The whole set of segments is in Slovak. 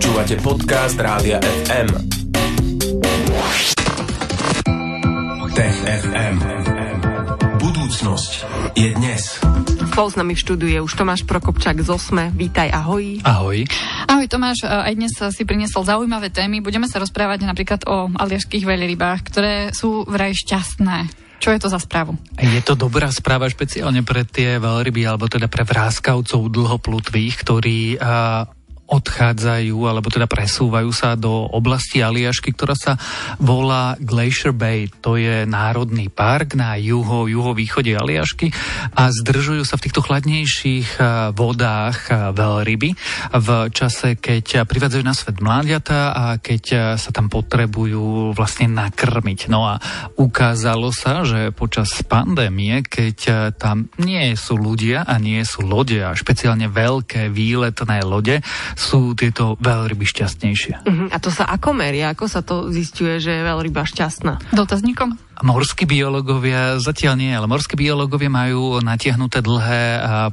Počúvate podcast Rádia FM. Tech FM. Budúcnosť je dnes. Spolu s nami v štúdiu je už Tomáš Prokopčák z Osme. Vítaj, ahoj. Ahoj. Ahoj Tomáš, aj dnes si priniesol zaujímavé témy. Budeme sa rozprávať napríklad o aliašských veľrybách, ktoré sú vraj šťastné. Čo je to za správu? Je to dobrá správa špeciálne pre tie veľryby, alebo teda pre vráskavcov dlhoplutvých, ktorí uh, odchádzajú, alebo teda presúvajú sa do oblasti Aliašky, ktorá sa volá Glacier Bay. To je národný park na juho, juhovýchode Aliašky a zdržujú sa v týchto chladnejších eh, vodách eh, veľryby v čase, keď privádzajú na svet mláďata a keď eh, sa tam potrebujú vlastne nakrmiť. No a ukázalo sa, že počas pandémie, keď tam nie sú ľudia a nie sú lode a špeciálne veľké výletné lode, sú tieto veľryby šťastnejšie. Uh-huh. A to sa ako meria? Ako sa to zistuje, že je veľryba šťastná? Dotazníkom? Morskí biológovia, zatiaľ nie, ale morskí biológovia majú natiahnuté dlhé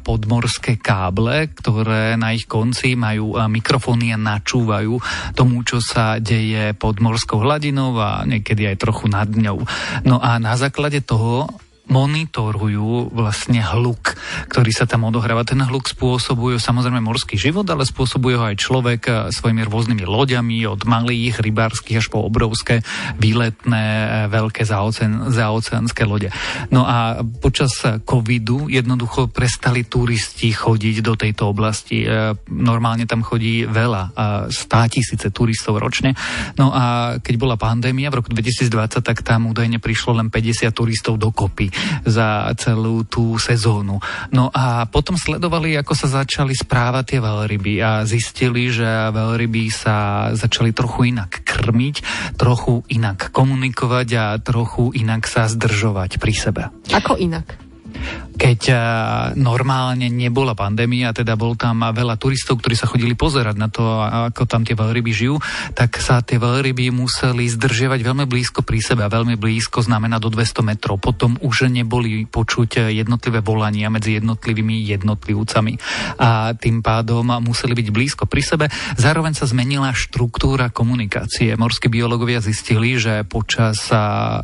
podmorské káble, ktoré na ich konci majú mikrofóny a načúvajú tomu, čo sa deje pod morskou hladinou a niekedy aj trochu nad ňou. No a na základe toho monitorujú vlastne hluk, ktorý sa tam odohráva. Ten hluk spôsobuje samozrejme morský život, ale spôsobuje ho aj človek eh, svojimi rôznymi loďami, od malých rybárskych až po obrovské výletné eh, veľké zaoceánske lode. No a počas covidu jednoducho prestali turisti chodiť do tejto oblasti. Eh, normálne tam chodí veľa, stá tisíce turistov ročne. No a keď bola pandémia v roku 2020, tak tam údajne prišlo len 50 turistov dokopy za celú tú sezónu. No a potom sledovali, ako sa začali správať tie veľryby a zistili, že veľryby sa začali trochu inak krmiť, trochu inak komunikovať a trochu inak sa zdržovať pri sebe. Ako inak? Keď eh, normálne nebola pandémia, teda bol tam veľa turistov, ktorí sa chodili pozerať na to, ako tam tie veľryby žijú, tak sa tie veľryby museli zdržiavať veľmi blízko pri sebe a veľmi blízko znamená do 200 metrov. Potom už neboli počuť jednotlivé volania medzi jednotlivými jednotlivcami a tým pádom museli byť blízko pri sebe. Zároveň sa zmenila štruktúra komunikácie. Morskí biológovia zistili, že počas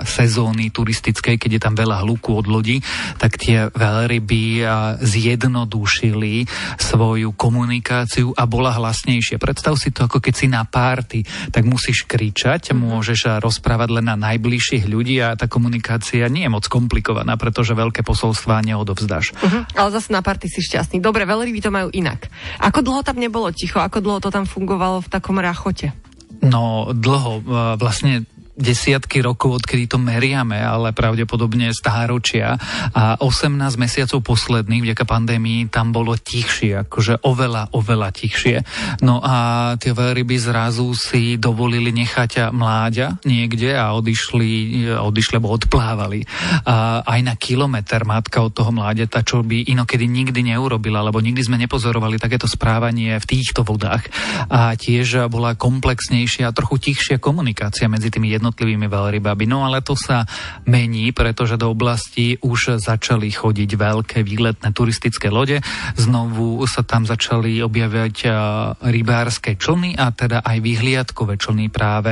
sezóny turistickej, keď je tam veľa hluku od lodí, tak tie veľryby zjednodušili svoju komunikáciu a bola hlasnejšia. Predstav si to, ako keď si na párty, tak musíš kričať, mhm. môžeš rozprávať len na najbližších ľudí a tá komunikácia nie je moc komplikovaná, pretože veľké posolstvá neodovzdáš. Uh-huh. Ale zase na párty si šťastný. Dobre, veľryby to majú inak. Ako dlho tam nebolo ticho? Ako dlho to tam fungovalo v takom rachote? No, dlho. Vlastne desiatky rokov, odkedy to meriame, ale pravdepodobne stáročia a 18 mesiacov posledných vďaka pandémii tam bolo tichšie, akože oveľa, oveľa tichšie. No a tie veľryby zrazu si dovolili nechať mláďa niekde a odišli, odišli alebo odplávali. A aj na kilometr matka od toho mláďata, čo by inokedy nikdy neurobila, lebo nikdy sme nepozorovali takéto správanie v týchto vodách. A tiež bola komplexnejšia a trochu tichšia komunikácia medzi tými jednotlivými veľrybami. No ale to sa mení, pretože do oblasti už začali chodiť veľké výletné turistické lode. Znovu sa tam začali objavať rybárske člny a teda aj vyhliadkové člny práve,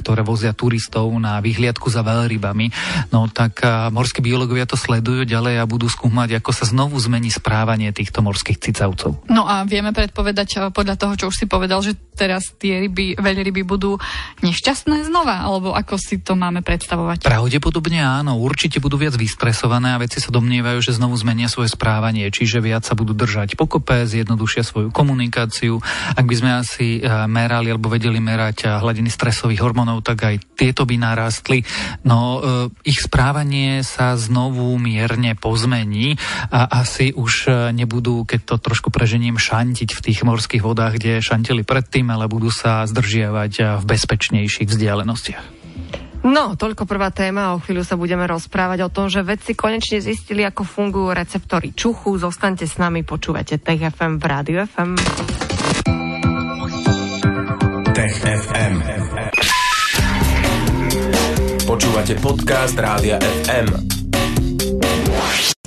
ktoré vozia turistov na vyhliadku za veľrybami. No tak morskí biológovia to sledujú ďalej a budú skúmať, ako sa znovu zmení správanie týchto morských cicavcov. No a vieme predpovedať podľa toho, čo už si povedal, že teraz tie ryby, veľryby budú nešťastné znova, alebo alebo ako si to máme predstavovať? Pravdepodobne áno, určite budú viac vystresované a veci sa domnievajú, že znovu zmenia svoje správanie, čiže viac sa budú držať pokope, zjednodušia svoju komunikáciu. Ak by sme asi eh, merali alebo vedeli merať eh, hladiny stresových hormónov, tak aj tieto by narastli. No eh, ich správanie sa znovu mierne pozmení a asi už nebudú, keď to trošku preženiem, šantiť v tých morských vodách, kde šantili predtým, ale budú sa zdržiavať v bezpečnejších vzdialenostiach. No, toľko prvá téma. O chvíľu sa budeme rozprávať o tom, že vedci konečne zistili, ako fungujú receptory čuchu. Zostaňte s nami, počúvate Tech FM v Rádiu FM. Tech FM. Počúvate podcast Rádia FM.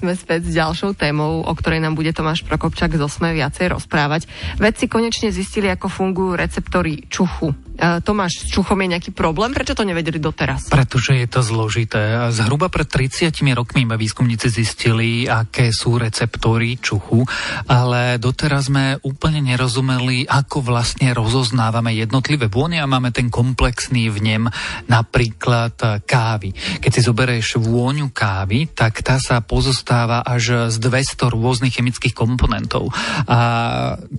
Sme späť s ďalšou témou, o ktorej nám bude Tomáš Prokopčak z Osme viacej rozprávať. Vedci konečne zistili, ako fungujú receptory čuchu. E, Tomáš, s čuchom je nejaký problém? Prečo to nevedeli doteraz? Pretože je to zložité. Zhruba pred 30 rokmi iba výskumníci zistili, aké sú receptory čuchu, ale doteraz sme úplne nerozumeli, ako vlastne rozoznávame jednotlivé vône a máme ten komplexný vnem napríklad kávy. Keď si zoberieš vôňu kávy, tak tá sa pozostáva až z 200 rôznych chemických komponentov. A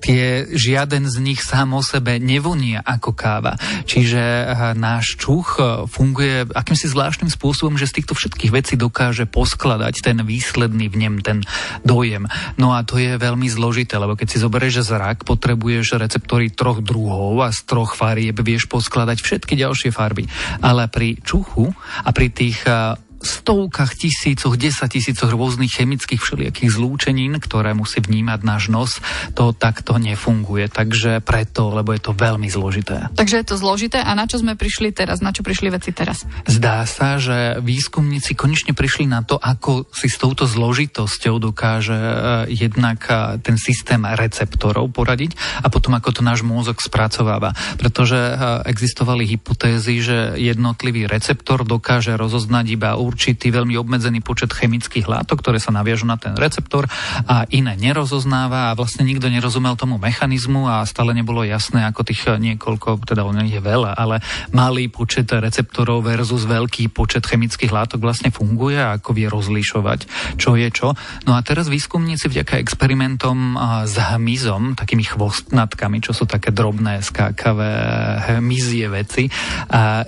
tie, žiaden z nich sám o sebe nevonia ako káva. Čiže eh, náš čuch eh, funguje akýmsi zvláštnym spôsobom, že z týchto všetkých vecí dokáže poskladať ten výsledný v nem, ten dojem. No a to je veľmi zložité, lebo keď si zoberieš zrak, potrebuješ receptory troch druhov a z troch farieb vieš poskladať všetky ďalšie farby. Ale pri čuchu a pri tých eh, stovkách tisícoch, desatisícoch rôznych chemických všelijakých zlúčenín, ktoré musí vnímať náš nos, to takto nefunguje. Takže preto, lebo je to veľmi zložité. Takže je to zložité a na čo sme prišli teraz? Na čo prišli veci teraz? Zdá sa, že výskumníci konečne prišli na to, ako si s touto zložitosťou dokáže eh, jednak eh, ten systém receptorov poradiť a potom ako to náš mozog spracováva. Pretože eh, existovali hypotézy, že jednotlivý receptor dokáže rozoznať iba určitý veľmi obmedzený počet chemických látok, ktoré sa naviažu na ten receptor a iné nerozoznáva a vlastne nikto nerozumel tomu mechanizmu a stále nebolo jasné, ako tých niekoľko, teda on je veľa, ale malý počet receptorov versus veľký počet chemických látok vlastne funguje a ako vie rozlišovať, čo je čo. No a teraz výskumníci vďaka experimentom s hmyzom, takými chvostnatkami, čo sú také drobné skákavé hmyzie veci,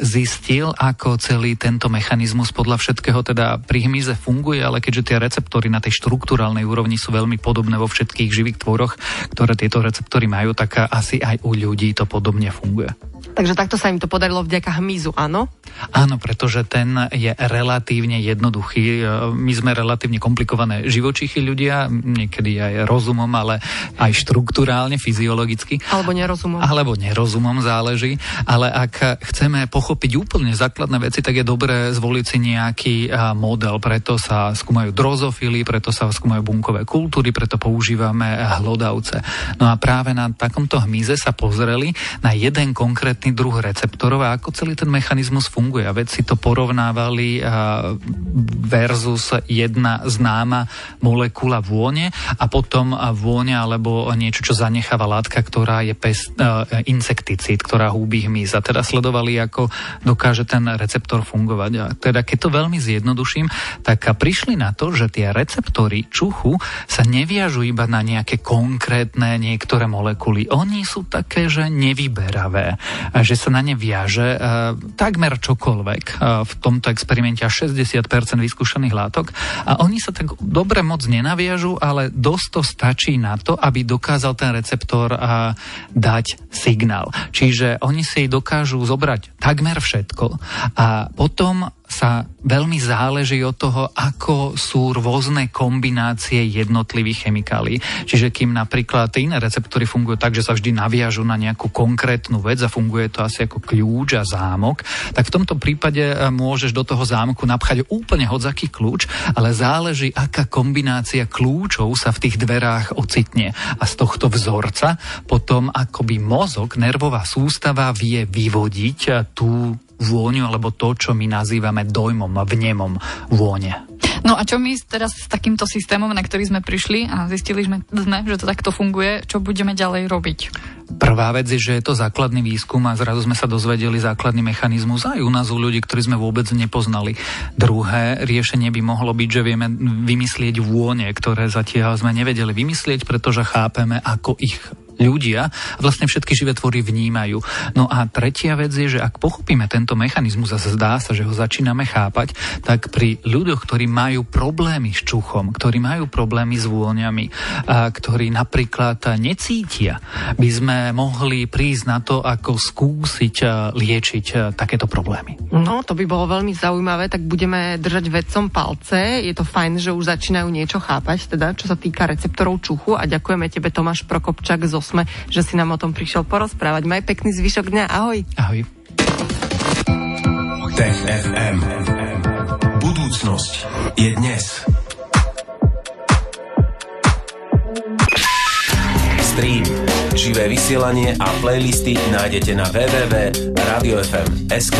zistil, ako celý tento mechanizmus podľa všetkého všetkého teda pri hmyze funguje, ale keďže tie receptory na tej štruktúralnej úrovni sú veľmi podobné vo všetkých živých tvoroch, ktoré tieto receptory majú, tak asi aj u ľudí to podobne funguje. Takže takto sa im to podarilo vďaka hmyzu, áno? Áno, pretože ten je relatívne jednoduchý. My sme relatívne komplikované živočichy ľudia, niekedy aj rozumom, ale aj štruktúrálne, fyziologicky. Alebo nerozumom. Alebo nerozumom záleží. Ale ak chceme pochopiť úplne základné veci, tak je dobré zvoliť si nejaký model. Preto sa skúmajú drozofily, preto sa skúmajú bunkové kultúry, preto používame hlodavce. No a práve na takomto hmyze sa pozreli na jeden konkrétny druh receptorov a ako celý ten mechanizmus funguje. A vedci to porovnávali versus jedna známa molekula vône a potom vôňa alebo niečo, čo zanecháva látka, ktorá je pest, insekticid, ktorá húbi hmyz. A teda sledovali, ako dokáže ten receptor fungovať. A teda keď to veľmi zjednoduším, tak prišli na to, že tie receptory čuchu sa neviažu iba na nejaké konkrétne niektoré molekuly. Oni sú také, že nevyberavé že sa na ne viaže e, takmer čokoľvek. E, v tomto experimente až 60% vyskúšaných látok. A oni sa tak dobre moc nenaviažu, ale dosť to stačí na to, aby dokázal ten receptor e, dať signál. Čiže oni si dokážu zobrať takmer všetko a potom sa veľmi záleží od toho, ako sú rôzne kombinácie jednotlivých chemikálií. Čiže kým napríklad iné receptory fungujú tak, že sa vždy naviažu na nejakú konkrétnu vec a funguje to asi ako kľúč a zámok, tak v tomto prípade e, môžeš do toho zámku napchať úplne hodzaký kľúč, ale záleží, aká kombinácia kľúčov sa v tých dverách ocitne. A z tohto vzorca potom akoby mozog, nervová sústava vie vyvodiť e, tú vôňu alebo to, čo my nazývame dojmom, vnemom vône. No a čo my teraz s takýmto systémom, na ktorý sme prišli a zistili sme, že to takto funguje, čo budeme ďalej robiť? Prvá vec je, že je to základný výskum a zrazu sme sa dozvedeli základný mechanizmus aj u nás u ľudí, ktorí sme vôbec nepoznali. Druhé riešenie by mohlo byť, že vieme vymyslieť vône, ktoré zatiaľ sme nevedeli vymyslieť, pretože chápeme, ako ich ľudia vlastne všetky živé tvory vnímajú. No a tretia vec je, že ak pochopíme tento mechanizmus a zdá sa, že ho začíname chápať, tak pri ľuďoch, ktorí majú problémy s čuchom, ktorí majú problémy s vôňami, a ktorí napríklad necítia, by sme mohli prísť na to, ako skúsiť liečiť takéto problémy. No, to by bolo veľmi zaujímavé, tak budeme držať vedcom palce. Je to fajn, že už začínajú niečo chápať, teda čo sa týka receptorov čuchu a ďakujeme tebe Tomáš Prokopčak zo sme, že si nám o tom prišiel porozprávať. Maj pekný zvyšok dňa, ahoj. Ahoj. Tech FM. Budúcnosť je dnes. Stream, živé vysielanie a playlisty nájdete na www.radiofm.sk.